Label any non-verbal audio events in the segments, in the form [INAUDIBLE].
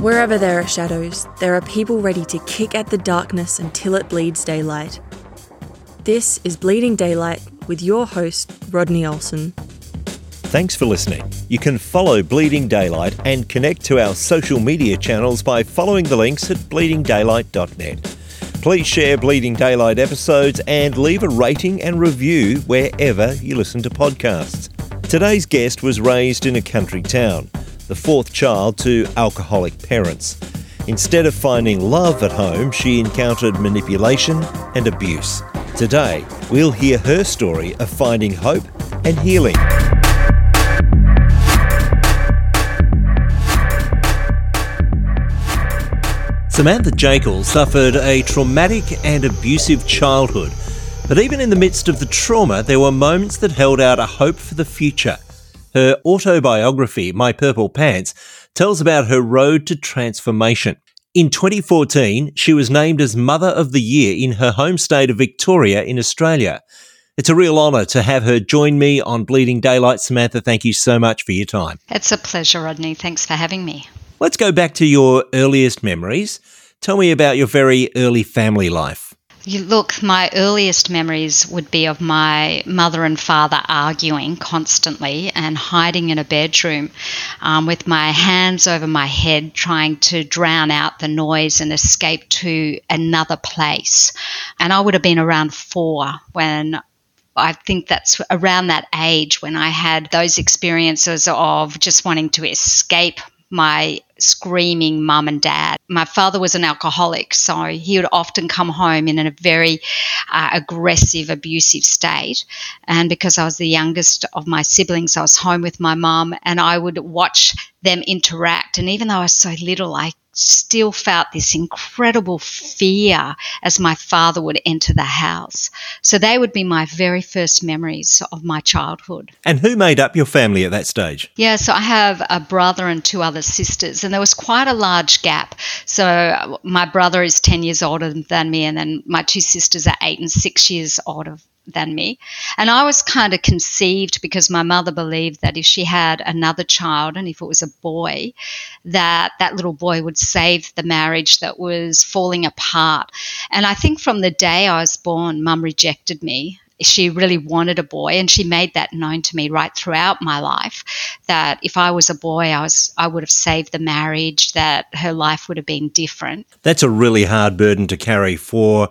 Wherever there are shadows, there are people ready to kick at the darkness until it bleeds daylight. This is Bleeding Daylight with your host, Rodney Olsen. Thanks for listening. You can follow Bleeding Daylight and connect to our social media channels by following the links at bleedingdaylight.net. Please share Bleeding Daylight episodes and leave a rating and review wherever you listen to podcasts. Today's guest was raised in a country town, the fourth child to alcoholic parents. Instead of finding love at home, she encountered manipulation and abuse. Today, we'll hear her story of finding hope and healing. Samantha Jekyll suffered a traumatic and abusive childhood, but even in the midst of the trauma, there were moments that held out a hope for the future. Her autobiography, My Purple Pants, tells about her road to transformation. In 2014, she was named as Mother of the Year in her home state of Victoria in Australia. It's a real honour to have her join me on Bleeding Daylight. Samantha, thank you so much for your time. It's a pleasure, Rodney. Thanks for having me. Let's go back to your earliest memories. Tell me about your very early family life. You look, my earliest memories would be of my mother and father arguing constantly and hiding in a bedroom um, with my hands over my head, trying to drown out the noise and escape to another place. And I would have been around four when I think that's around that age when I had those experiences of just wanting to escape my screaming mum and dad. My father was an alcoholic, so he would often come home in a very uh, aggressive, abusive state. And because I was the youngest of my siblings, I was home with my mum and I would watch them interact. And even though I was so little, I still felt this incredible fear as my father would enter the house. So they would be my very first memories of my childhood. And who made up your family at that stage? Yeah, so I have a brother and two other sisters, and there was quite a large gap. So my brother is 10 years older than me, and then my two sisters are eight and six years older than me. And I was kind of conceived because my mother believed that if she had another child and if it was a boy, that that little boy would save the marriage that was falling apart. And I think from the day I was born, mum rejected me she really wanted a boy and she made that known to me right throughout my life that if I was a boy I was I would have saved the marriage that her life would have been different. That's a really hard burden to carry for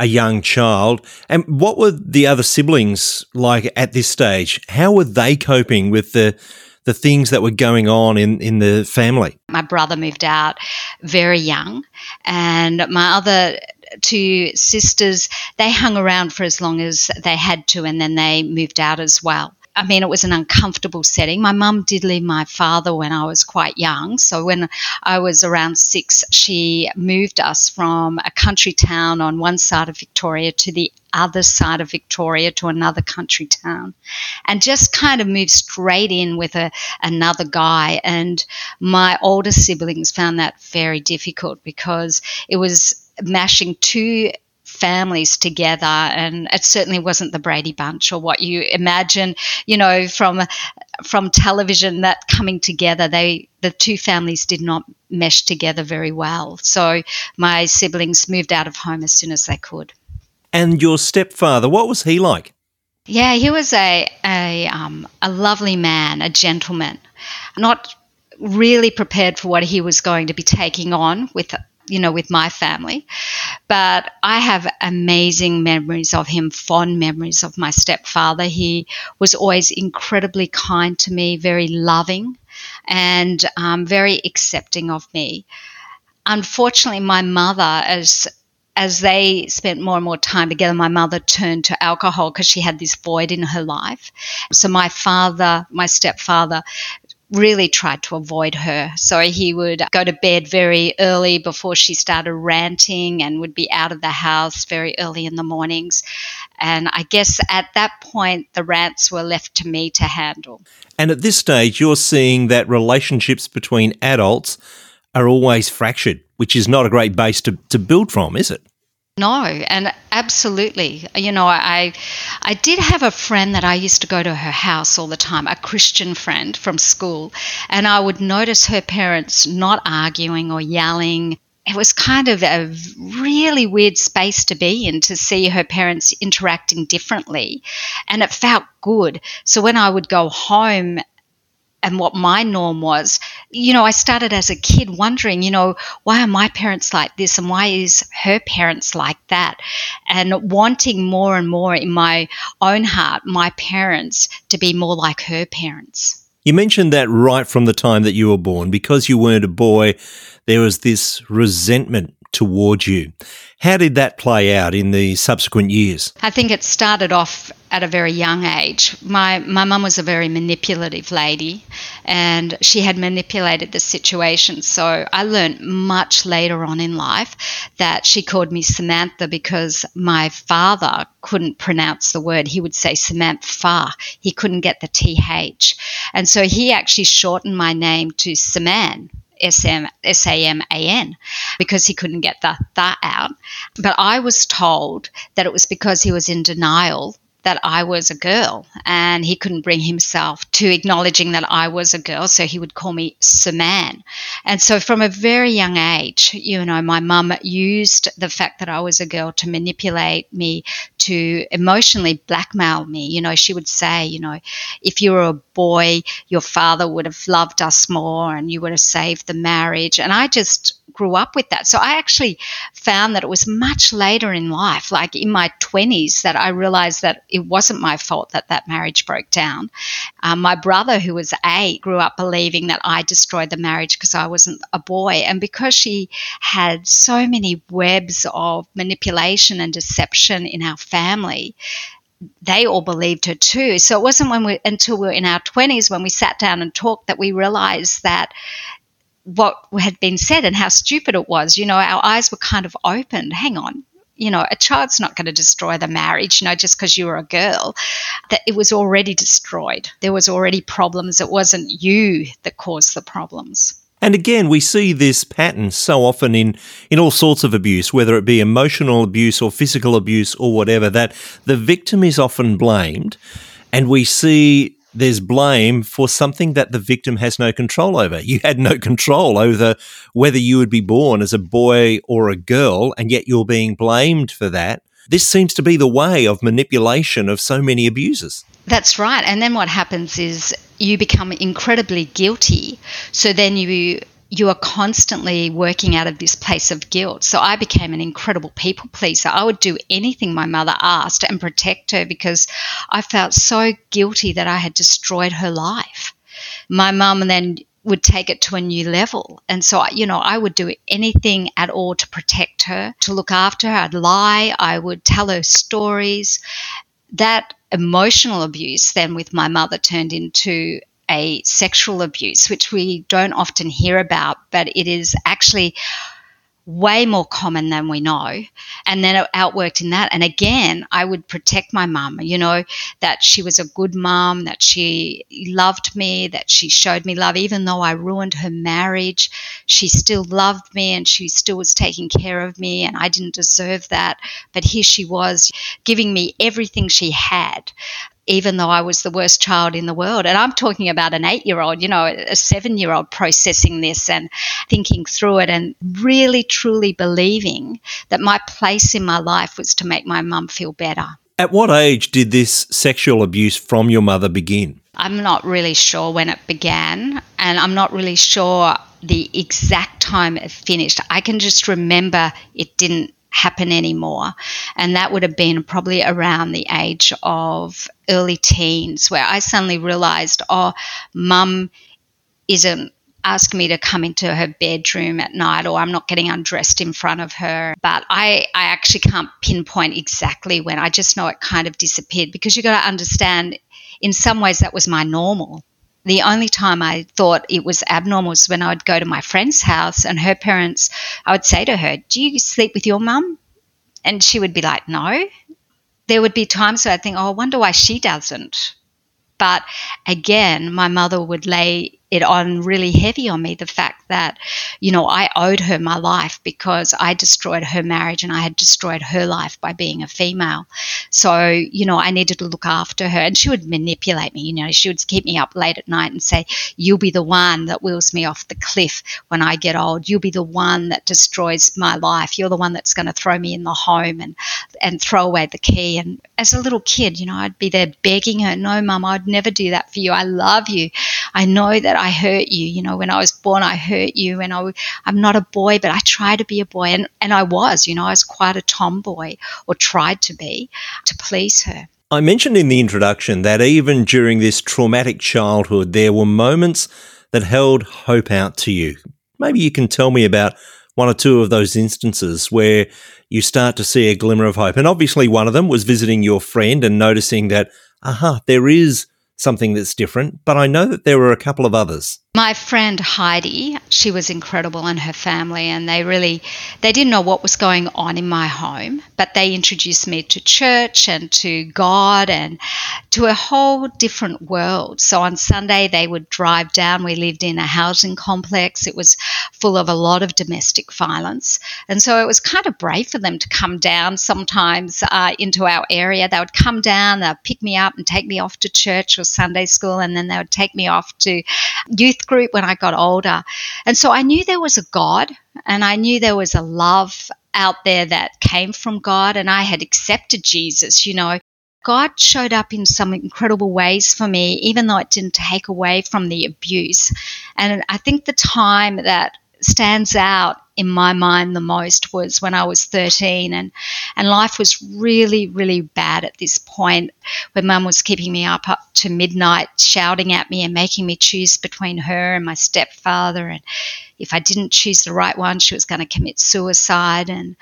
a young child. And what were the other siblings like at this stage? How were they coping with the the things that were going on in, in the family? My brother moved out very young, and my other two sisters, they hung around for as long as they had to, and then they moved out as well. I mean, it was an uncomfortable setting. My mum did leave my father when I was quite young. So when I was around six, she moved us from a country town on one side of Victoria to the other side of Victoria to another country town and just kind of moved straight in with a, another guy. And my older siblings found that very difficult because it was mashing two families together and it certainly wasn't the Brady Bunch or what you imagine you know from from television that coming together. They the two families did not mesh together very well. So my siblings moved out of home as soon as they could. And your stepfather what was he like? Yeah he was a a um, a lovely man a gentleman. Not really prepared for what he was going to be taking on with you know, with my family. But I have amazing memories of him, fond memories of my stepfather. He was always incredibly kind to me, very loving, and um, very accepting of me. Unfortunately, my mother, as as they spent more and more time together, my mother turned to alcohol because she had this void in her life. So my father, my stepfather, really tried to avoid her. So he would go to bed very early before she started ranting and would be out of the house very early in the mornings. And I guess at that point, the rants were left to me to handle. And at this stage, you're seeing that relationships between adults are always fractured, which is not a great base to, to build from, is it? No, and absolutely. You know, I I did have a friend that I used to go to her house all the time, a Christian friend from school, and I would notice her parents not arguing or yelling. It was kind of a really weird space to be in to see her parents interacting differently, and it felt good. So when I would go home and what my norm was, you know, I started as a kid wondering, you know, why are my parents like this and why is her parents like that? And wanting more and more in my own heart, my parents to be more like her parents. You mentioned that right from the time that you were born, because you weren't a boy, there was this resentment towards you. How did that play out in the subsequent years? I think it started off at a very young age. My my mum was a very manipulative lady and she had manipulated the situation. So I learned much later on in life that she called me Samantha because my father couldn't pronounce the word. He would say Samantha. He couldn't get the TH. And so he actually shortened my name to Saman S-A-M-A-N because he couldn't get the that out. But I was told that it was because he was in denial that I was a girl and he couldn't bring himself to acknowledging that I was a girl, so he would call me Saman. And so from a very young age, you know, my mum used the fact that I was a girl to manipulate me, to emotionally blackmail me. You know, she would say, you know, if you were a boy, your father would have loved us more and you would have saved the marriage. And I just grew up with that. So I actually found that it was much later in life, like in my 20s, that I realized that it wasn't my fault that that marriage broke down. Um, my brother, who was eight, grew up believing that I destroyed the marriage because I wasn't a boy. And because she had so many webs of manipulation and deception in our family, they all believed her too. So it wasn't when we until we were in our twenties when we sat down and talked that we realized that what had been said and how stupid it was. You know, our eyes were kind of opened. Hang on, you know, a child's not going to destroy the marriage, you know, just because you were a girl. That it was already destroyed. There was already problems. It wasn't you that caused the problems. And again, we see this pattern so often in, in all sorts of abuse, whether it be emotional abuse or physical abuse or whatever, that the victim is often blamed. And we see there's blame for something that the victim has no control over. You had no control over whether you would be born as a boy or a girl, and yet you're being blamed for that. This seems to be the way of manipulation of so many abusers. That's right. And then what happens is you become incredibly guilty. So then you you are constantly working out of this place of guilt. So I became an incredible people pleaser. I would do anything my mother asked and protect her because I felt so guilty that I had destroyed her life. My mum then would take it to a new level. And so, you know, I would do anything at all to protect her, to look after her. I'd lie, I would tell her stories. That emotional abuse then with my mother turned into a sexual abuse, which we don't often hear about, but it is actually way more common than we know. And then outworked in that. And again, I would protect my mum, you know, that she was a good mum, that she loved me, that she showed me love. Even though I ruined her marriage, she still loved me and she still was taking care of me. And I didn't deserve that. But here she was giving me everything she had even though I was the worst child in the world. And I'm talking about an eight year old, you know, a seven year old processing this and thinking through it and really truly believing that my place in my life was to make my mum feel better. At what age did this sexual abuse from your mother begin? I'm not really sure when it began, and I'm not really sure the exact time it finished. I can just remember it didn't happen anymore. And that would have been probably around the age of early teens, where I suddenly realized, oh, mum isn't asking me to come into her bedroom at night or I'm not getting undressed in front of her. But I, I actually can't pinpoint exactly when. I just know it kind of disappeared because you've got to understand in some ways that was my normal. The only time I thought it was abnormal was when I would go to my friend's house and her parents, I would say to her, Do you sleep with your mum? And she would be like, No. There would be times where I'd think, Oh, I wonder why she doesn't. But again, my mother would lay it on really heavy on me the fact that, you know, I owed her my life because I destroyed her marriage and I had destroyed her life by being a female. So, you know, I needed to look after her. And she would manipulate me, you know, she would keep me up late at night and say, You'll be the one that wheels me off the cliff when I get old. You'll be the one that destroys my life. You're the one that's going to throw me in the home and, and throw away the key. And as a little kid, you know, I'd be there begging her, No, mum, I'd never do that for you. I love you. I know that I hurt you. You know, when I was born, I hurt you, and I, I'm not a boy, but I try to be a boy, and and I was. You know, I was quite a tomboy, or tried to be, to please her. I mentioned in the introduction that even during this traumatic childhood, there were moments that held hope out to you. Maybe you can tell me about one or two of those instances where you start to see a glimmer of hope. And obviously, one of them was visiting your friend and noticing that, aha, there is something that's different, but I know that there were a couple of others. My friend Heidi, she was incredible and her family and they really they didn't know what was going on in my home, but they introduced me to church and to God and to a whole different world. So on Sunday they would drive down. We lived in a housing complex. It was full of a lot of domestic violence. And so it was kind of brave for them to come down sometimes uh, into our area. They would come down, they'd pick me up and take me off to church or Sunday school and then they would take me off to youth youth group when I got older. And so I knew there was a God and I knew there was a love out there that came from God and I had accepted Jesus, you know. God showed up in some incredible ways for me, even though it didn't take away from the abuse. And I think the time that stands out in my mind the most was when I was 13 and, and life was really, really bad at this point when mum was keeping me up up to midnight shouting at me and making me choose between her and my stepfather and if I didn't choose the right one, she was going to commit suicide. And,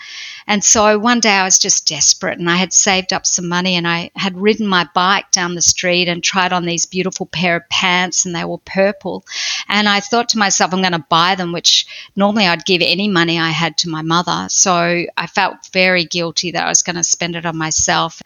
and so one day I was just desperate and I had saved up some money and I had ridden my bike down the street and tried on these beautiful pair of pants and they were purple. And I thought to myself, I'm going to buy them, which normally I'd give any money I had to my mother. So I felt very guilty that I was going to spend it on myself.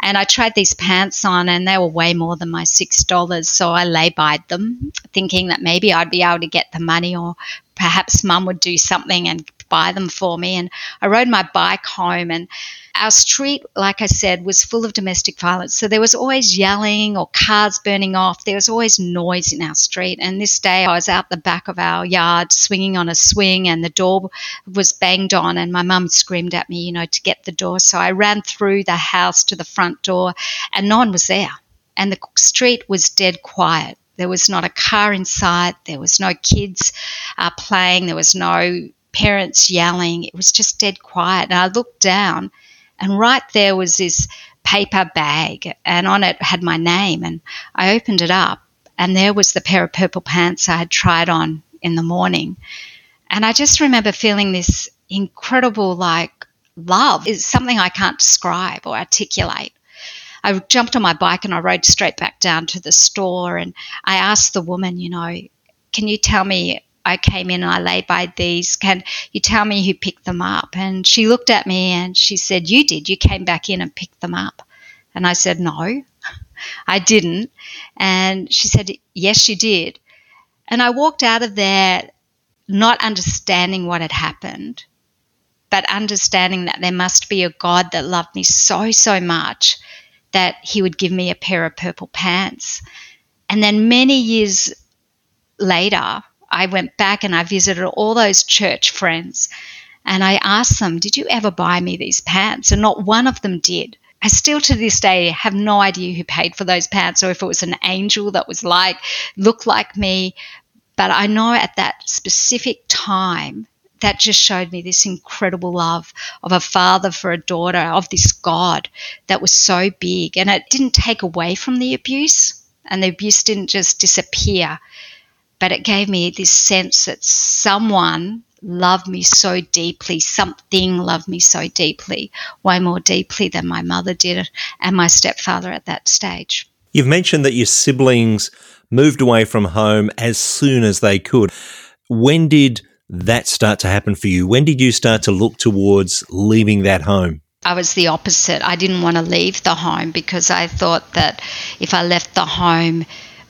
And I tried these pants on and they were way more than my $6. So I lay by them thinking that maybe I'd be able to get the money or perhaps mum would do something and buy them for me. And I rode my bike home, and our street, like I said, was full of domestic violence. So there was always yelling or cars burning off. There was always noise in our street. And this day I was out the back of our yard swinging on a swing, and the door was banged on, and my mum screamed at me, you know, to get the door. So I ran through the house to the front door, and no one was there. And the street was dead quiet. There was not a car in sight. There was no kids uh, playing. There was no parents yelling. It was just dead quiet. And I looked down, and right there was this paper bag, and on it had my name. And I opened it up, and there was the pair of purple pants I had tried on in the morning. And I just remember feeling this incredible, like, love is something I can't describe or articulate. I jumped on my bike and I rode straight back down to the store. And I asked the woman, you know, can you tell me? I came in and I laid by these. Can you tell me who picked them up? And she looked at me and she said, You did. You came back in and picked them up. And I said, No, [LAUGHS] I didn't. And she said, Yes, you did. And I walked out of there not understanding what had happened, but understanding that there must be a God that loved me so, so much that he would give me a pair of purple pants. And then many years later, I went back and I visited all those church friends and I asked them, Did you ever buy me these pants? And not one of them did. I still to this day have no idea who paid for those pants or if it was an angel that was like, looked like me. But I know at that specific time, that just showed me this incredible love of a father for a daughter, of this God that was so big. And it didn't take away from the abuse, and the abuse didn't just disappear, but it gave me this sense that someone loved me so deeply, something loved me so deeply, way more deeply than my mother did and my stepfather at that stage. You've mentioned that your siblings moved away from home as soon as they could. When did that start to happen for you? When did you start to look towards leaving that home? I was the opposite. I didn't want to leave the home because I thought that if I left the home,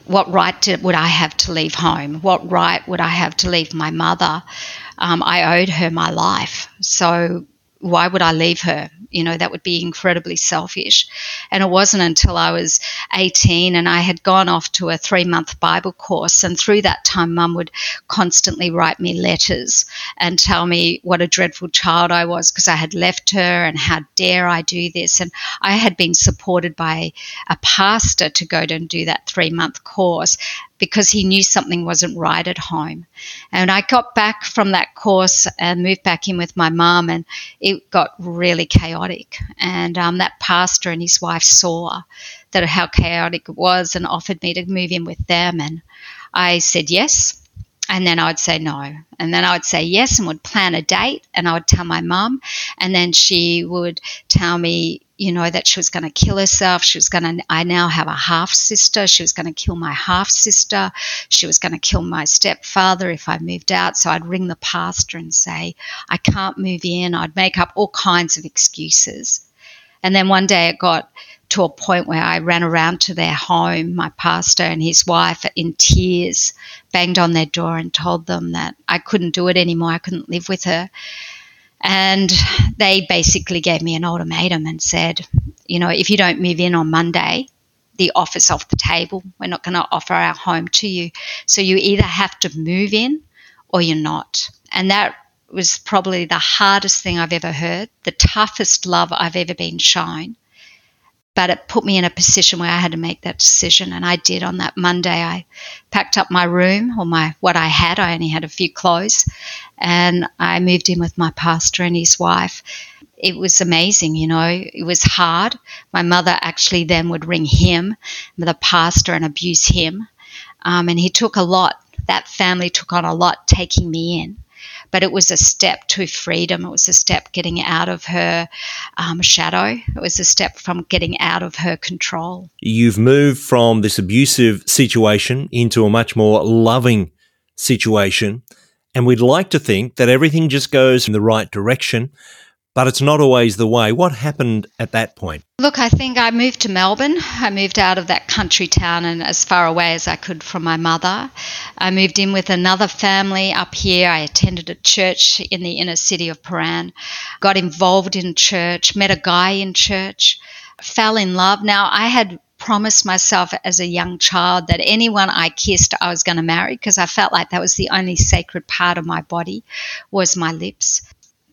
what right did, would I have to leave home? What right would I have to leave my mother? Um, I owed her my life. So why would I leave her? You know, that would be incredibly selfish. And it wasn't until I was 18 and I had gone off to a three month Bible course. And through that time, mum would constantly write me letters and tell me what a dreadful child I was because I had left her and how dare I do this. And I had been supported by a pastor to go and do that three month course because he knew something wasn't right at home. And I got back from that course and moved back in with my mum, and it got really chaotic. And um, that pastor and his wife saw that how chaotic it was and offered me to move in with them. And I said yes. And then I would say no. And then I would say yes and would plan a date and I would tell my mum. And then she would tell me, you know, that she was going to kill herself. She was going to, I now have a half sister. She was going to kill my half sister. She was going to kill my stepfather if I moved out. So I'd ring the pastor and say, I can't move in. I'd make up all kinds of excuses. And then one day it got to a point where I ran around to their home, my pastor and his wife in tears, banged on their door and told them that I couldn't do it anymore. I couldn't live with her. And they basically gave me an ultimatum and said, you know, if you don't move in on Monday, the office off the table. We're not going to offer our home to you. So you either have to move in or you're not. And that was probably the hardest thing I've ever heard, the toughest love I've ever been shown but it put me in a position where I had to make that decision, and I did on that Monday. I packed up my room or my what I had. I only had a few clothes, and I moved in with my pastor and his wife. It was amazing, you know. It was hard. My mother actually then would ring him, the pastor, and abuse him, um, and he took a lot. That family took on a lot, taking me in but it was a step to freedom. It was a step getting out of her um, shadow. It was a step from getting out of her control. You've moved from this abusive situation into a much more loving situation. And we'd like to think that everything just goes in the right direction but it's not always the way. What happened at that point? Look, I think I moved to Melbourne. I moved out of that country town and as far away as I could from my mother. I moved in with another family up here. I attended a church in the inner city of Prahran, got involved in church, met a guy in church, fell in love. Now, I had promised myself as a young child that anyone I kissed I was going to marry because I felt like that was the only sacred part of my body was my lips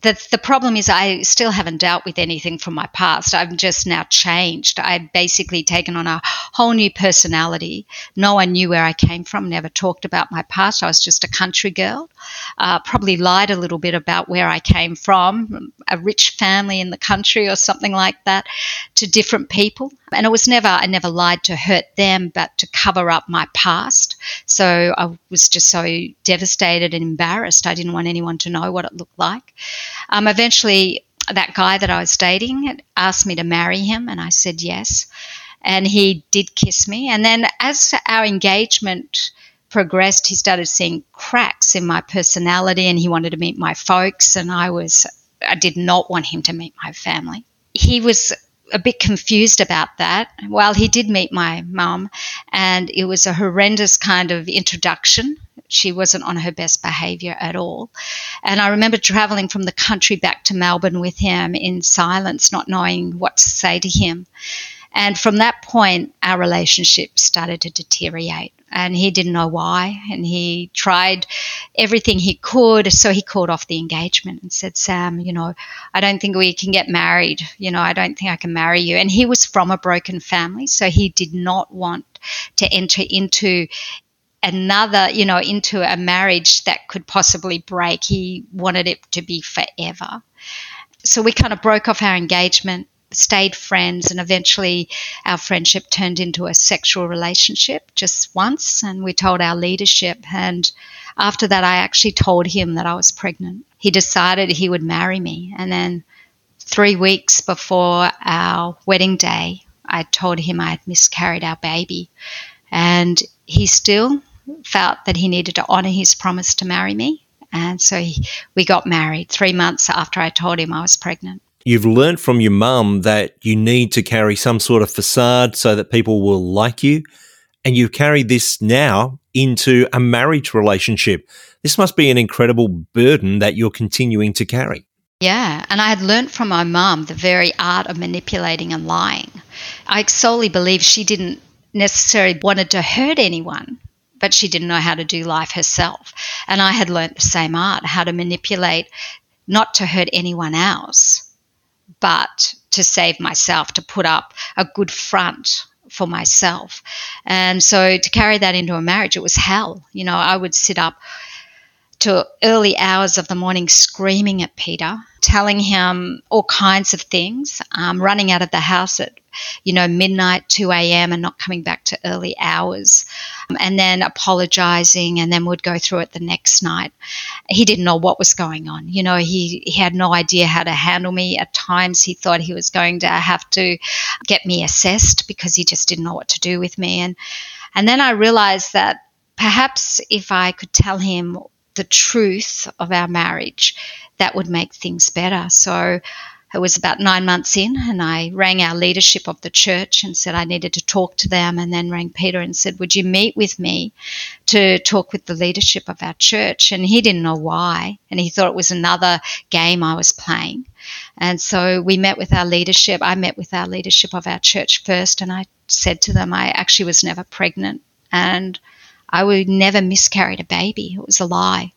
the, the problem is I still haven't dealt with anything from my past. I've just now changed. I've basically taken on a whole new personality. No one knew where I came from, never talked about my past. I was just a country girl. Uh, probably lied a little bit about where I came from, a rich family in the country or something like that, to different people. And it was never, I never lied to hurt them, but to cover up my past. So I was just so devastated and embarrassed. I didn't want anyone to know what it looked like. Um, eventually, that guy that I was dating asked me to marry him, and I said yes. And he did kiss me. And then, as our engagement progressed, he started seeing cracks in my personality, and he wanted to meet my folks. And I was, I did not want him to meet my family. He was a bit confused about that. Well, he did meet my mum, and it was a horrendous kind of introduction. She wasn't on her best behaviour at all. And I remember travelling from the country back to Melbourne with him in silence, not knowing what to say to him. And from that point, our relationship started to deteriorate and he didn't know why. And he tried everything he could. So he called off the engagement and said, Sam, you know, I don't think we can get married. You know, I don't think I can marry you. And he was from a broken family. So he did not want to enter into another, you know, into a marriage that could possibly break. He wanted it to be forever. So we kind of broke off our engagement stayed friends, and eventually our friendship turned into a sexual relationship just once. And we told our leadership. And after that, I actually told him that I was pregnant. He decided he would marry me. And then three weeks before our wedding day, I told him I had miscarried our baby. And he still felt that he needed to honour his promise to marry me. And so he, we got married three months after I told him I was pregnant you've learnt from your mum that you need to carry some sort of facade so that people will like you. and you carry this now into a marriage relationship. This must be an incredible burden that you're continuing to carry. Yeah, and I had learnt from my mum the very art of manipulating and lying. I solely believe she didn't necessarily wanted to hurt anyone, but she didn't know how to do life herself. And I had learnt the same art, how to manipulate not to hurt anyone else, but to save myself, to put up a good front for myself. And so to carry that into a marriage, it was hell. You know, I would sit up to early hours of the morning screaming at Peter, telling him all kinds of things, um, running out of the house at you know, midnight, 2 a.m., and not coming back to early hours, um, and then apologizing, and then would go through it the next night. He didn't know what was going on. You know, he, he had no idea how to handle me. At times, he thought he was going to have to get me assessed because he just didn't know what to do with me. And, and then I realized that perhaps if I could tell him the truth of our marriage, that would make things better. So it was about nine months in, and I rang our leadership of the church and said I needed to talk to them, and then rang Peter and said, Would you meet with me to talk with the leadership of our church? And he didn't know why, and he thought it was another game I was playing. And so we met with our leadership. I met with our leadership of our church first, and I said to them, I actually was never pregnant, and I would never miscarried a baby. It was a lie.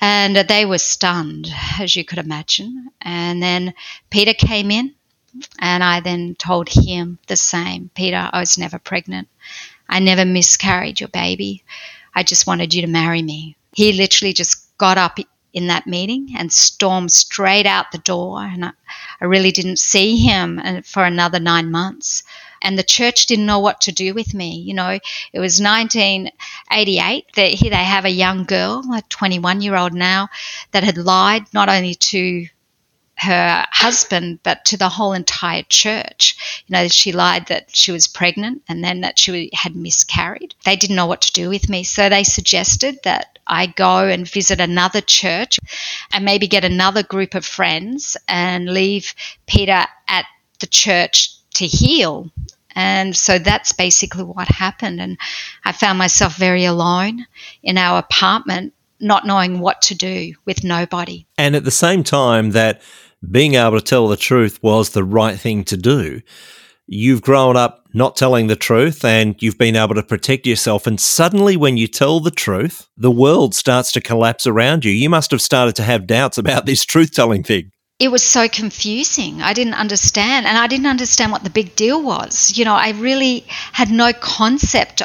And they were stunned, as you could imagine. And then Peter came in, and I then told him the same Peter, I was never pregnant. I never miscarried your baby. I just wanted you to marry me. He literally just got up in that meeting and stormed straight out the door. And I, I really didn't see him uh, for another nine months and the church didn't know what to do with me. You know, it was 1988 that here they have a young girl, a 21 year old now, that had lied not only to her husband, but to the whole entire church. You know, she lied that she was pregnant and then that she had miscarried. They didn't know what to do with me, so they suggested that I go and visit another church and maybe get another group of friends and leave Peter at the church to heal. And so that's basically what happened. And I found myself very alone in our apartment, not knowing what to do with nobody. And at the same time, that being able to tell the truth was the right thing to do. You've grown up not telling the truth and you've been able to protect yourself. And suddenly, when you tell the truth, the world starts to collapse around you. You must have started to have doubts about this truth telling thing it was so confusing. I didn't understand, and I didn't understand what the big deal was. You know, I really had no concept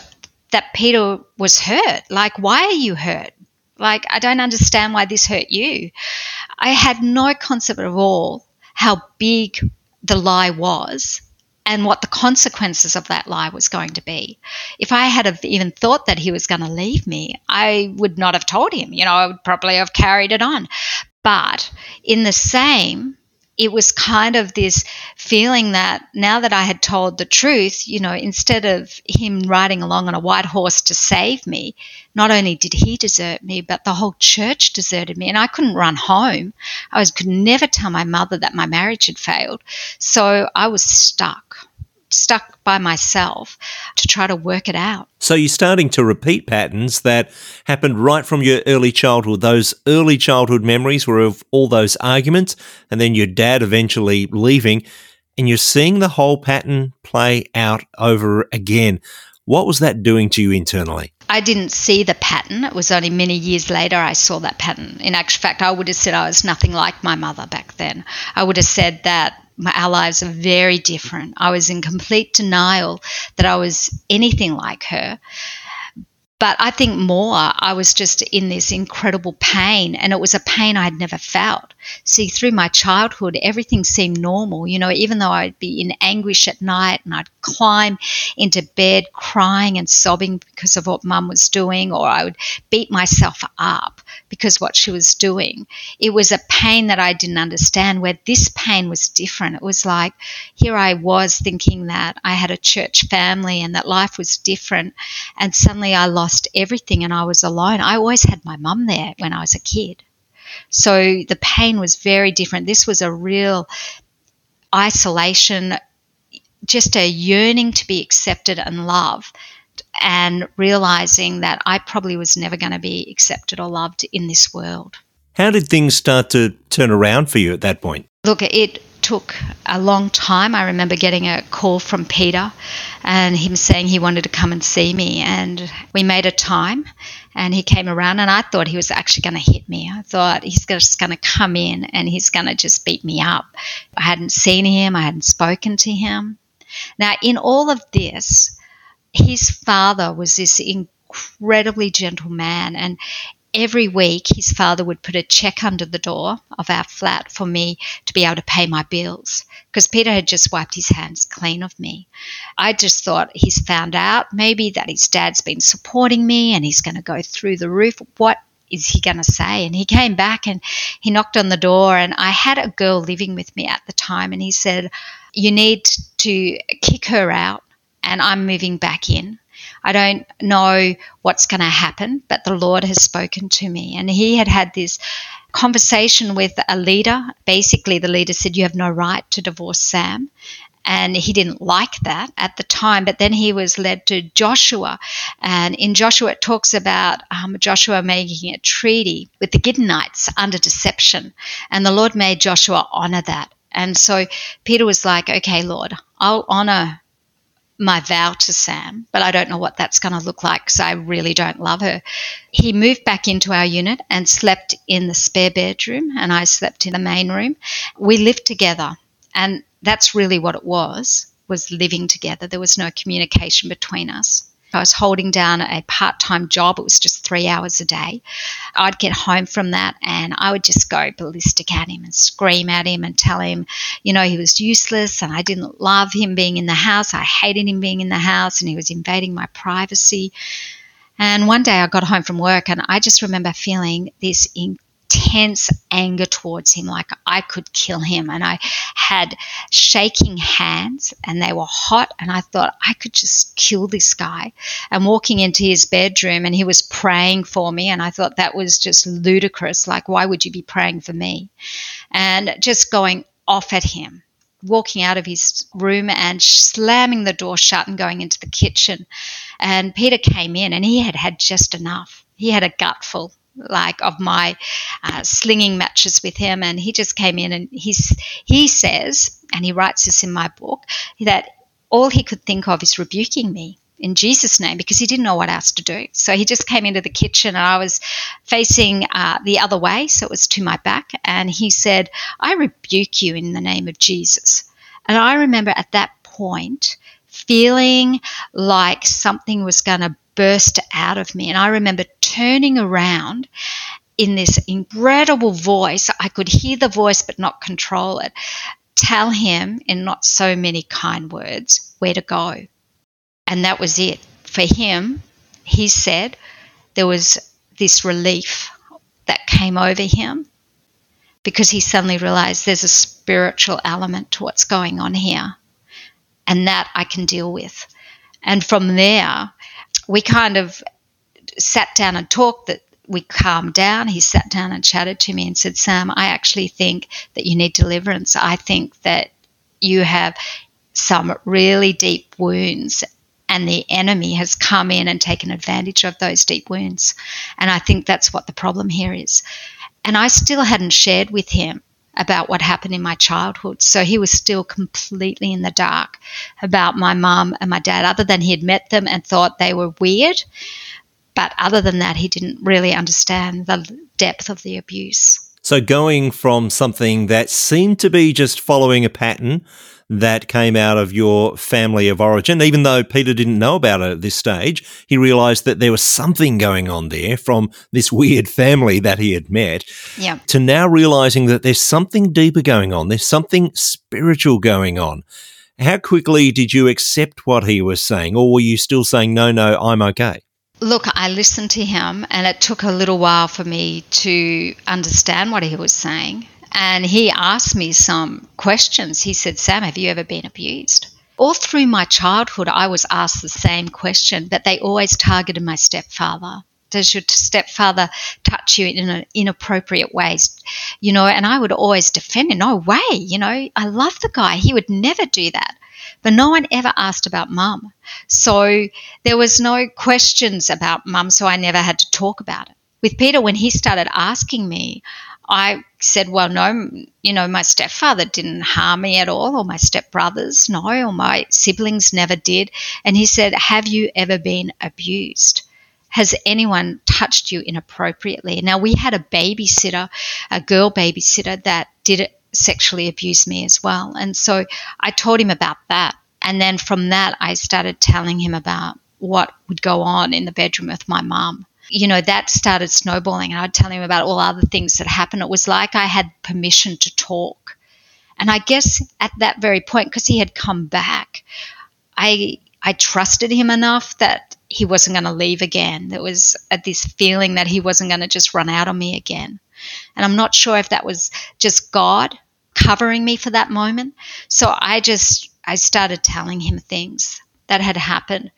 that Peter was hurt. Like, why are you hurt? Like, I don't understand why this hurt you. I had no concept at all how big the lie was and what the consequences of that lie was going to be. If I had even thought that he was going to leave me, I would not have told him. You know, I would probably have carried it on. But in the same, it was kind of this feeling that now that I had told the truth, you know, instead of him riding along on a white horse to save me, not only did he desert me, but the whole church deserted me. And I couldn't run home. I was, could never tell my mother that my marriage had failed. So I was stuck stuck by myself to try to work it out. So you're starting to repeat patterns that happened right from your early childhood. Those early childhood memories were of all those arguments and then your dad eventually leaving and you're seeing the whole pattern play out over again. What was that doing to you internally? I didn't see the pattern. It was only many years later I saw that pattern. In actual fact, I would have said I was nothing like my mother back then. I would have said that our lives are very different. I was in complete denial that I was anything like her. But I think more, I was just in this incredible pain, and it was a pain I'd never felt. See, through my childhood, everything seemed normal. You know, even though I'd be in anguish at night and I'd climb into bed crying and sobbing because of what mum was doing, or I would beat myself up because what she was doing. It was a pain that I didn't understand, where this pain was different. It was like here I was thinking that I had a church family and that life was different, and suddenly I lost everything and I was alone. I always had my mum there when I was a kid. So the pain was very different. This was a real isolation, just a yearning to be accepted and loved and realizing that I probably was never going to be accepted or loved in this world. How did things start to turn around for you at that point? Look, it took a long time. I remember getting a call from Peter and him saying he wanted to come and see me. And we made a time and he came around and I thought he was actually going to hit me. I thought he's just going to come in and he's going to just beat me up. I hadn't seen him, I hadn't spoken to him. Now, in all of this, his father was this incredibly gentle man and every week his father would put a check under the door of our flat for me to be able to pay my bills because Peter had just wiped his hands clean of me. I just thought he's found out maybe that his dad's been supporting me and he's going to go through the roof. What is he going to say? And he came back and he knocked on the door, and I had a girl living with me at the time, and he said, You need to kick her out, and I'm moving back in. I don't know what's going to happen, but the Lord has spoken to me. And he had had this conversation with a leader. Basically, the leader said, You have no right to divorce Sam. And he didn't like that at the time, but then he was led to Joshua. And in Joshua, it talks about um, Joshua making a treaty with the Gibeonites under deception. And the Lord made Joshua honor that. And so Peter was like, Okay, Lord, I'll honor my vow to Sam, but I don't know what that's going to look like because I really don't love her. He moved back into our unit and slept in the spare bedroom, and I slept in the main room. We lived together, and that's really what it was was living together. There was no communication between us. I was holding down a part time job. It was just three hours a day. I'd get home from that and I would just go ballistic at him and scream at him and tell him, you know, he was useless and I didn't love him being in the house. I hated him being in the house and he was invading my privacy. And one day I got home from work and I just remember feeling this intense anger towards him, like I could kill him. And I had shaking hands and they were hot. And I thought I could just kill this guy. And walking into his bedroom and he was praying for me. And I thought that was just ludicrous. Like, why would you be praying for me? And just going off at him walking out of his room and slamming the door shut and going into the kitchen. And Peter came in and he had had just enough. He had a gutful like of my uh, slinging matches with him and he just came in and he's he says and he writes this in my book that all he could think of is rebuking me in Jesus' name because he didn't know what else to do. So he just came into the kitchen and I was facing uh, the other way, so it was to my back. And he said, I rebuke you in the name of Jesus. And I remember at that point feeling like something was going to burst out of me. And I remember turning around in this incredible voice. I could hear the voice but not control it. Tell him in not so many kind words where to go. And that was it. For him, he said there was this relief that came over him because he suddenly realized there's a spiritual element to what's going on here. And that I can deal with. And from there, we kind of sat down and talked that we calmed down. He sat down and chatted to me and said, Sam, I actually think that you need deliverance. I think that you have some really deep wounds and the enemy has come in and taken advantage of those deep wounds. And I think that's what the problem here is. And I still hadn't shared with him about what happened in my childhood. So he was still completely in the dark about my mum and my dad, other than he had met them and thought they were weird. But other than that, he didn't really understand the depth of the abuse. So, going from something that seemed to be just following a pattern that came out of your family of origin. Even though Peter didn't know about it at this stage, he realized that there was something going on there from this weird family that he had met. Yeah. To now realizing that there's something deeper going on, there's something spiritual going on. How quickly did you accept what he was saying, or were you still saying, no, no, I'm okay? Look, I listened to him, and it took a little while for me to understand what he was saying. And he asked me some questions. He said, Sam, have you ever been abused? All through my childhood, I was asked the same question, but they always targeted my stepfather. Does your stepfather touch you in inappropriate ways? You know, and I would always defend him. No way. You know, I love the guy. He would never do that. But no one ever asked about mum. So there was no questions about mum, so I never had to talk about it. With Peter, when he started asking me, I said, Well, no, you know, my stepfather didn't harm me at all, or my stepbrothers, no, or my siblings never did. And he said, Have you ever been abused? Has anyone touched you inappropriately? Now, we had a babysitter, a girl babysitter, that did sexually abuse me as well. And so I told him about that. And then from that, I started telling him about what would go on in the bedroom with my mom. you know, that started snowballing. And I'd tell him about all other things that happened. It was like I had permission to talk. And I guess at that very point, because he had come back, I I trusted him enough that he wasn't going to leave again. There was uh, this feeling that he wasn't going to just run out on me again. And I'm not sure if that was just God covering me for that moment. So I just I started telling him things that had happened.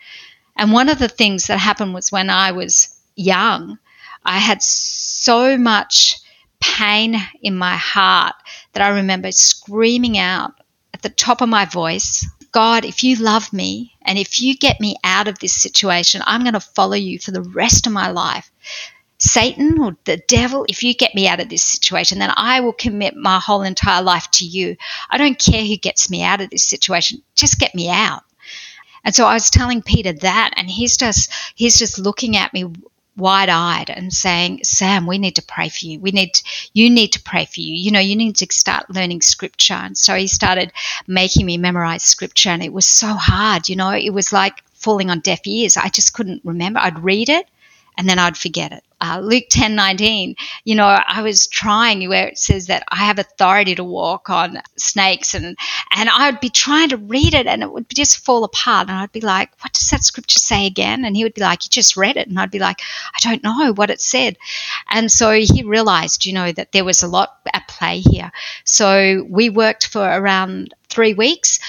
And one of the things that happened was when I was young, I had so much pain in my heart that I remember screaming out at the top of my voice, God, if you love me and if you get me out of this situation, I'm going to follow you for the rest of my life. Satan or the devil, if you get me out of this situation, then I will commit my whole entire life to you. I don't care who gets me out of this situation, just get me out. And so I was telling Peter that, and he's just he's just looking at me wide eyed and saying, Sam, we need to pray for you. We need, to, you need to pray for you. You know, you need to start learning scripture. And so he started making me memorize scripture and it was so hard. You know, it was like falling on deaf ears. I just couldn't remember. I'd read it and then I'd forget it uh, Luke 10 19, you know, I was trying where it says that I have authority to walk on snakes and, and I'd be trying to read it and it would just fall apart. And I'd be like, what does that scripture say again? And he would be like, you just read it. And I'd be like, I don't know what it said. And so he realized, you know, that there was a lot at play here. So we worked for around three weeks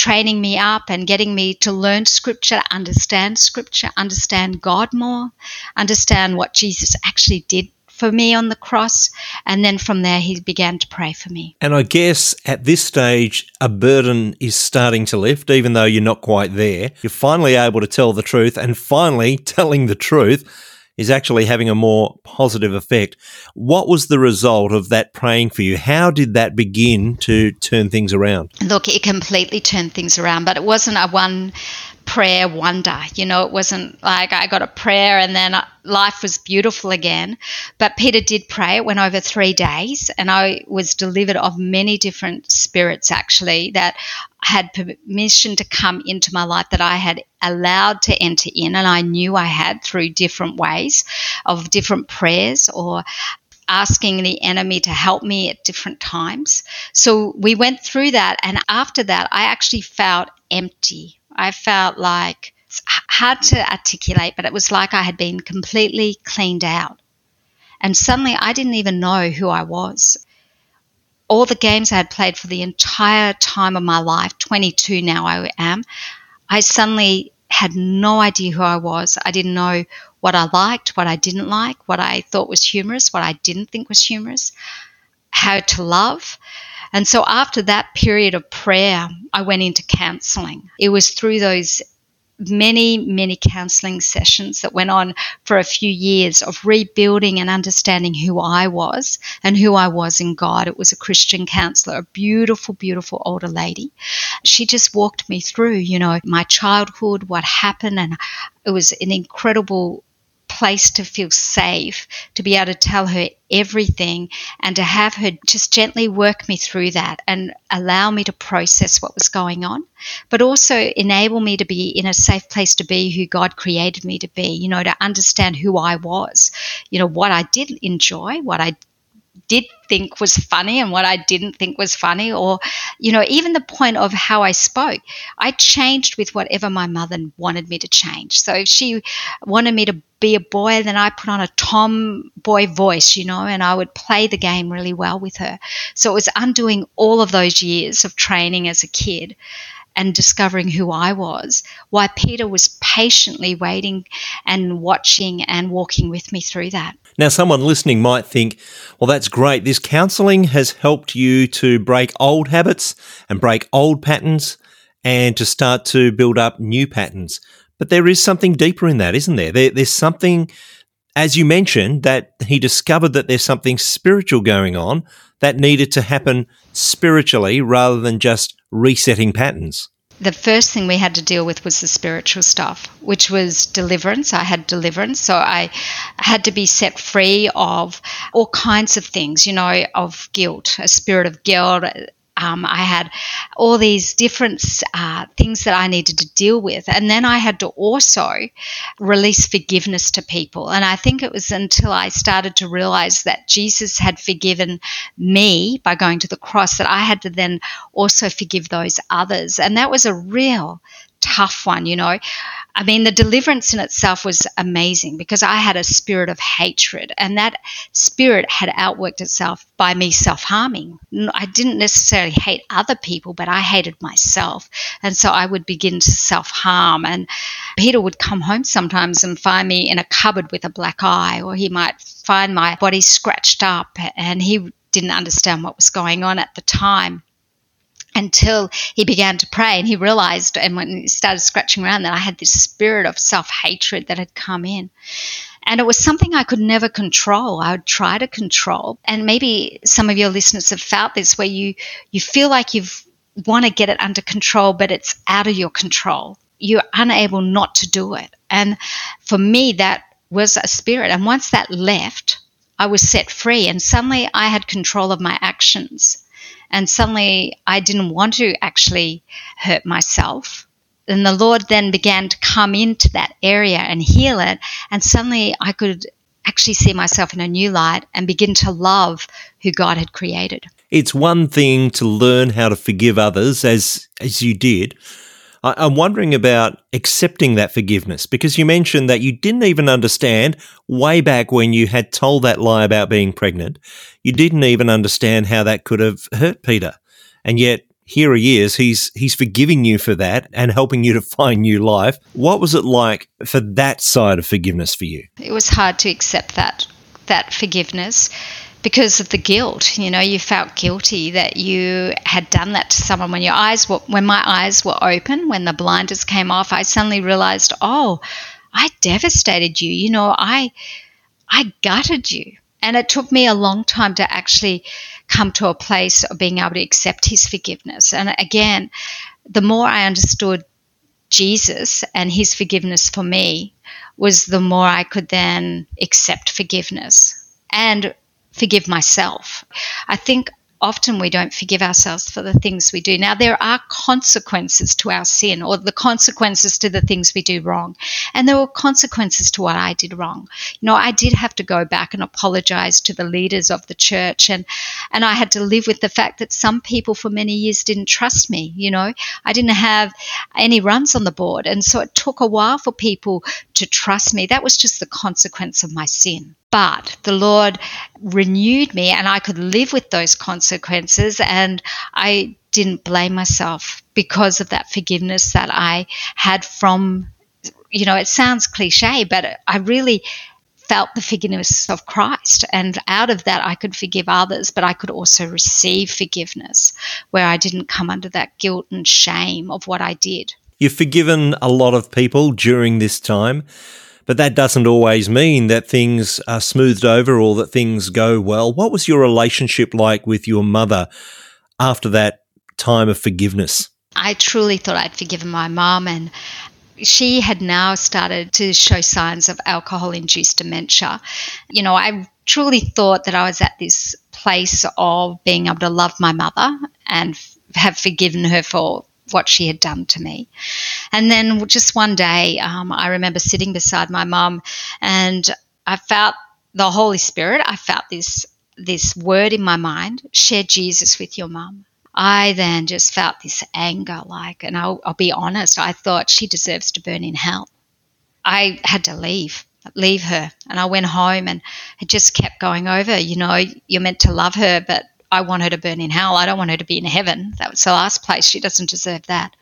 training me up and getting me to learn scripture, understand scripture, understand God more, understand what Jesus actually did for me on the cross. And then from there, he began to pray for me. And I guess at this stage, a burden is starting to lift, even though you're not quite there. You're finally able to tell the truth, and finally, [LAUGHS] telling the truth is actually having a more positive effect. What was the result of that praying for you? How did that begin to turn things around? Look, it completely turned things around, but it wasn't a one prayer wonder. You know, it wasn't like I got a prayer and then uh, life was beautiful again. But Peter did pray. It went over three days, and I was delivered of many different spirits actually that had permission to come into my life that I had allowed to enter in, and I knew I had through different ways of different prayers or asking the enemy to help me at different times. So we went through that, and after that, I actually felt empty. I felt like hard to articulate, but it was like I had been completely cleaned out. And suddenly I didn't even know who I was. All the games I had played for the entire time of my life, 22 now I am, I suddenly had no idea who I was. I didn't know what I liked, what I didn't like, what I thought was humorous, what I didn't think was humorous, how to love. And so after that period of prayer, I went into counseling. It was through those many, many counseling sessions that went on for a few years of rebuilding and understanding who I was and who I was in God. It was a Christian counselor, a beautiful, beautiful older lady. She just walked me through, you know, my childhood, what happened, and it was an incredible place to feel safe, to be able to tell her everything and to have her just gently work me through that and allow me to process what was going on, but also enable me to be in a safe place to be who God created me to be, you know, to understand who I was, you know, what I did enjoy, what I did think was funny and what I didn't think was funny, or, you know, even the point of how I spoke. I changed with whatever my mother wanted me to change. So if she wanted me to be a boy, then I put on a tomboy voice, you know, and I would play the game really well with her. So it was undoing all of those years of training as a kid and discovering who I was, why Peter was patiently waiting and watching and walking with me through that. Now, someone listening might think, well, that's great. This counseling has helped you to break old habits and break old patterns and to start to build up new patterns. But there is something deeper in that, isn't there? there there's something, as you mentioned, that he discovered that there's something spiritual going on that needed to happen spiritually rather than just resetting patterns the first thing we had to deal with was the spiritual stuff, which was deliverance. I had deliverance. So I had to be set free of all kinds of things, you know, of guilt, a spirit of guilt, um, I had all these different uh, things that I needed to deal with. And then I had to also release forgiveness to people. And I think it was until I started to realize that Jesus had forgiven me by going to the cross that I had to then also forgive those others. And that was a real tough one, you know. I mean, the deliverance in itself was amazing because I had a spirit of hatred, and that spirit had outworked itself by me self harming. I didn't necessarily hate other people, but I hated myself. And so I would begin to self harm. And Peter would come home sometimes and find me in a cupboard with a black eye, or he might find my body scratched up, and he didn't understand what was going on at the time until he began to pray and he realized and when he started scratching around that I had this spirit of self hatred that had come in. And it was something I could never control. I would try to control. And maybe some of your listeners have felt this where you, you feel like you want to get it under control, but it's out of your control. You're unable not to do it. And for me, that was a spirit. And once that left, I was set free and suddenly I had control of my actions. And suddenly I didn't want to actually hurt myself. And the Lord then began to come into that area and heal it. And suddenly I could actually see myself in a new light and begin to love who God had created. It's one thing to learn how to forgive others as as you did, I'm wondering about accepting that forgiveness because you mentioned that you didn't even understand way back when you had told that lie about being pregnant. You didn't even understand how that could have hurt Peter. And yet here he is. He's he's forgiving you for that and helping you to [LAUGHS] find new life. What was it like for that side of forgiveness for you? It was hard to accept that that forgiveness because of the guilt. You know, you felt guilty that you had done that to someone. When your eyes were, when my eyes were open, when the blinders came off, I suddenly realized, oh, I devastated you. You know, I, I gutted you. And it took me a long time to actually come to a place of being able to accept his forgiveness. And again, the more I understood Jesus and his forgiveness for me was the more I could then accept forgiveness. And forgive myself. I think often we don't forgive ourselves for the things we do. Now, there are consequences to our sin or the consequences to the things we do wrong. And there were consequences to what I did wrong. You know, I did have to go back and apologize to the leaders of the church. And, and I had to live with the fact that some people for many years didn't trust me. You know, I didn't have any runs on the board. And so it took a while for people to trust me. That was just the consequence of my sin. But the Lord renewed me and I could live with those consequences and I didn't blame myself because of that forgiveness that I had from, you know, it sounds cliche, but I really felt the forgiveness of Christ. And out of that, I could forgive others, but I could also receive forgiveness where I didn't come under that guilt and shame of what I did. You've forgiven a lot of people during this time. But that doesn't always mean that things are smoothed over or that things go well. What was your relationship like with your mother after that time of forgiveness? I truly thought I'd forgiven my mom, and she had now started to show signs of alcohol induced dementia. You know, I truly thought that I was at this place of being able to love my mother and have forgiven her for what she had done to me. And then just one day, um, I remember sitting beside my mum, and I felt the Holy Spirit. I felt this this word in my mind: share Jesus with your mum. I then just felt this anger, like, and I'll, I'll be honest, I thought she deserves to burn in hell. I had to leave leave her. And I went home and it just kept going over. You know, you're meant to love her, but I want her to burn in hell. I don't want her to be in heaven. That was the last place. She doesn't deserve that.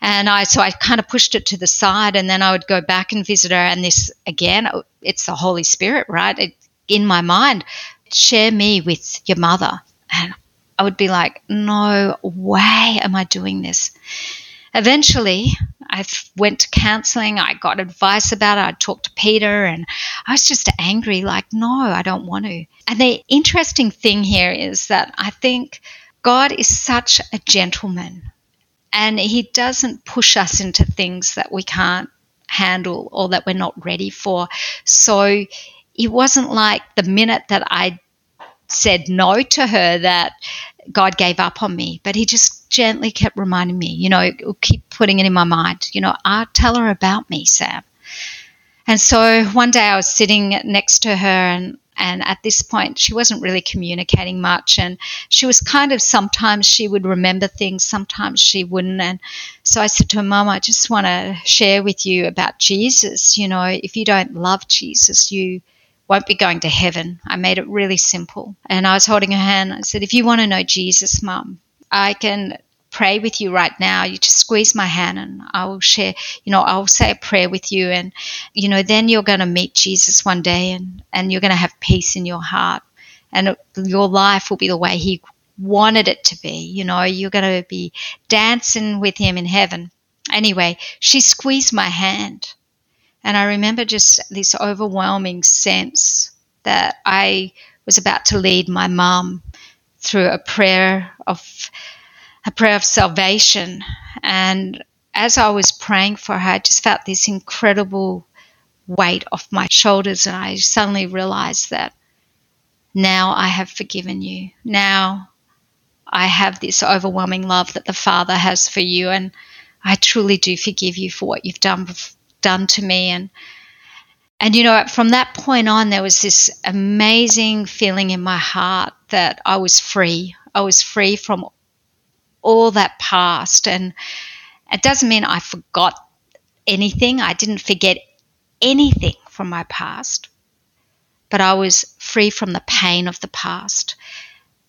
And I, so I kind of pushed it to the side and then I would go back and visit her. And this, again, it's the Holy Spirit, right? It, in my mind, share me with your mother. And I would be like, no way am I doing this. Eventually, I went to counseling. I got advice about it. I talked to Peter, and I was just angry like, no, I don't want to. And the interesting thing here is that I think God is such a gentleman, and He doesn't push us into things that we can't handle or that we're not ready for. So it wasn't like the minute that I said no to her that God gave up on me, but He just gently kept reminding me, you know, keep putting it in my mind, you know, ah, tell her about me, Sam. And so one day I was sitting next to her and and at this point she wasn't really communicating much and she was kind of sometimes she would remember things sometimes she wouldn't and so i said to her mom i just want to share with you about jesus you know if you don't love jesus you won't be going to heaven. I made it really simple. And I was holding her hand. I said, If you want to know Jesus, Mum, I can pray with you right now. You just squeeze my hand and I will share, you know, I'll say a prayer with you. And, you know, then you're going to meet Jesus one day and, and you're going to have peace in your heart. And it, your life will be the way He wanted it to be. You know, you're going to be dancing with Him in heaven. Anyway, she squeezed my hand and I remember just this overwhelming sense that I was about to lead my mum through a prayer of a prayer of salvation. And as I was praying for her, I just felt this incredible weight off my shoulders, and I suddenly realized that now I have forgiven you. Now I have this overwhelming love that the Father has for you, and I truly do forgive you for what you've done done to me. And and you know from that point on there was this amazing feeling in my heart that I was free. I was free from all that past. And it doesn't mean I forgot anything. I didn't forget anything from my past. But I was free from the pain of the past.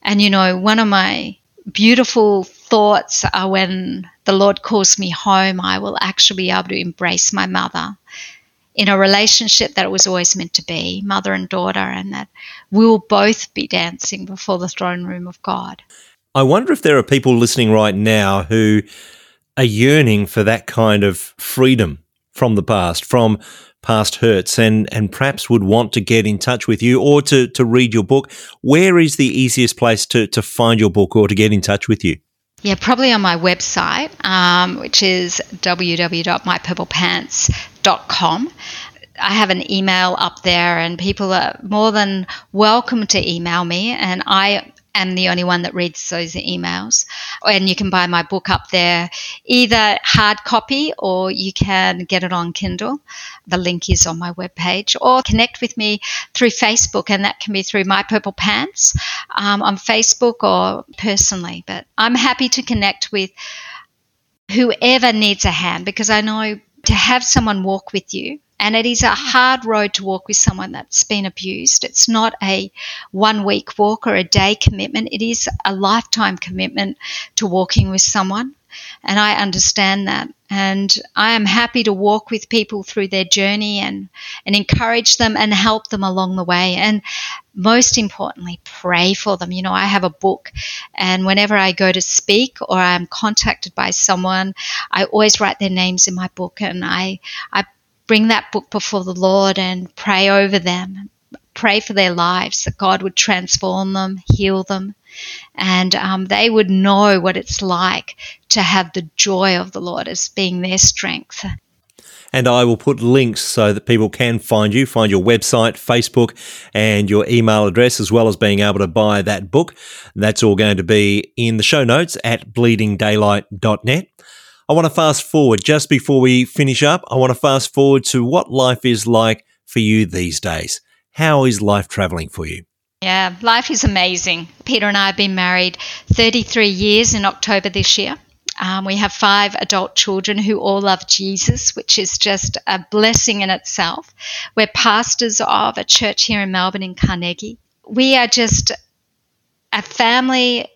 And you know one of my beautiful thoughts are when the Lord calls me home, I will actually be able to embrace my mother in a relationship that it was always meant to be, mother and daughter, and that we will both be dancing before the throne room of God. I wonder if there are people listening right now who are yearning for that kind of freedom from the past, from past hurts and, and perhaps would want to get in touch with you or to, to read your book, where is the easiest place to, to find your book or to get in touch with you? Yeah, probably on my website, um, which is www.mypurplepants.com. I have an email up there, and people are more than welcome to email me. And I am the only one that reads those emails. And you can buy my book up there, either hard copy or you can get it on Kindle. The link is on my webpage, or connect with me through Facebook, and that can be through My Purple Pants um, on Facebook or personally. But I'm happy to connect with whoever needs a hand because I know to have someone walk with you and it is a hard road to walk with someone that's been abused. It's not a one week walk or a day commitment. It is a lifetime commitment to walking with someone. And I understand that. And I am happy to walk with people through their journey and, and encourage them and help them along the way. And most importantly, pray for them. You know, I have a book, and whenever I go to speak or I'm contacted by someone, I always write their names in my book and I, I bring that book before the Lord and pray over them, pray for their lives, that God would transform them, heal them, and um, they would know what it's like to have the joy of the Lord as being their strength. And I will put links so that people can find you, find your website, Facebook, and your email address, as well as being able to buy that book. That's all going to be in the show notes at bleedingdaylight.net. I want to fast forward just before we finish up. I want to fast forward to what life is like for you these days. How is life traveling for you? Yeah, life is amazing. Peter and I have been married 33 years in October this year. Um, we have five adult children who all love Jesus, which is just a blessing in itself. We're pastors of a church here in Melbourne in Carnegie. We are just a family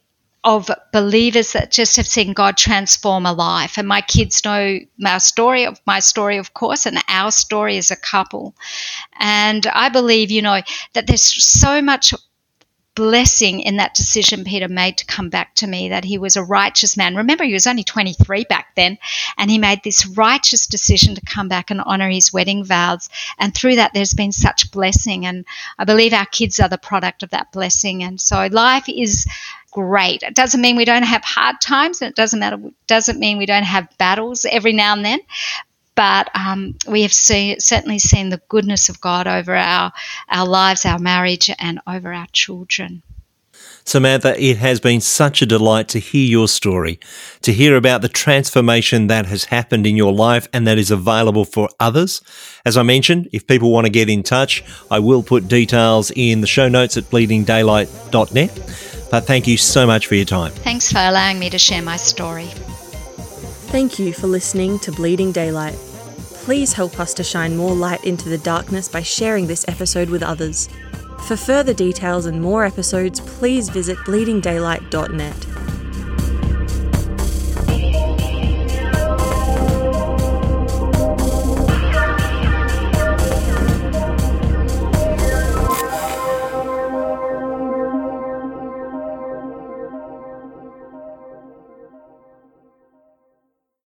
of believers that just have seen God transform a life. And my kids know my story of my story, of course, and our story as a couple. And I believe, you know, that there's so much blessing in that decision Peter made to come back to me, that he was a righteous man. Remember, he was only 23 back then, and he made this righteous decision to come back and honor his wedding vows. And through that, there's been such blessing. And I believe our kids are the product of that blessing. And so life is great. It doesn't mean we don't have hard times, and it doesn't matter. Doesn't mean we don't have battles every now and then but um, we have certainly seen the goodness of God over our, our lives, our marriage, and over our children. Samantha, it has been such a delight to hear your story, to hear about the transformation that has happened in your life and that is available for others. As I mentioned, if people want to get in touch, I will put details in the show notes at bleedingdaylight.net. But thank you so much for your time. Thanks for allowing me to share my story. Thank you for listening to Bleeding Daylight. Please help us to shine more light into the darkness by sharing this episode with others. For further details and more episodes, please visit bleedingdaylight.net.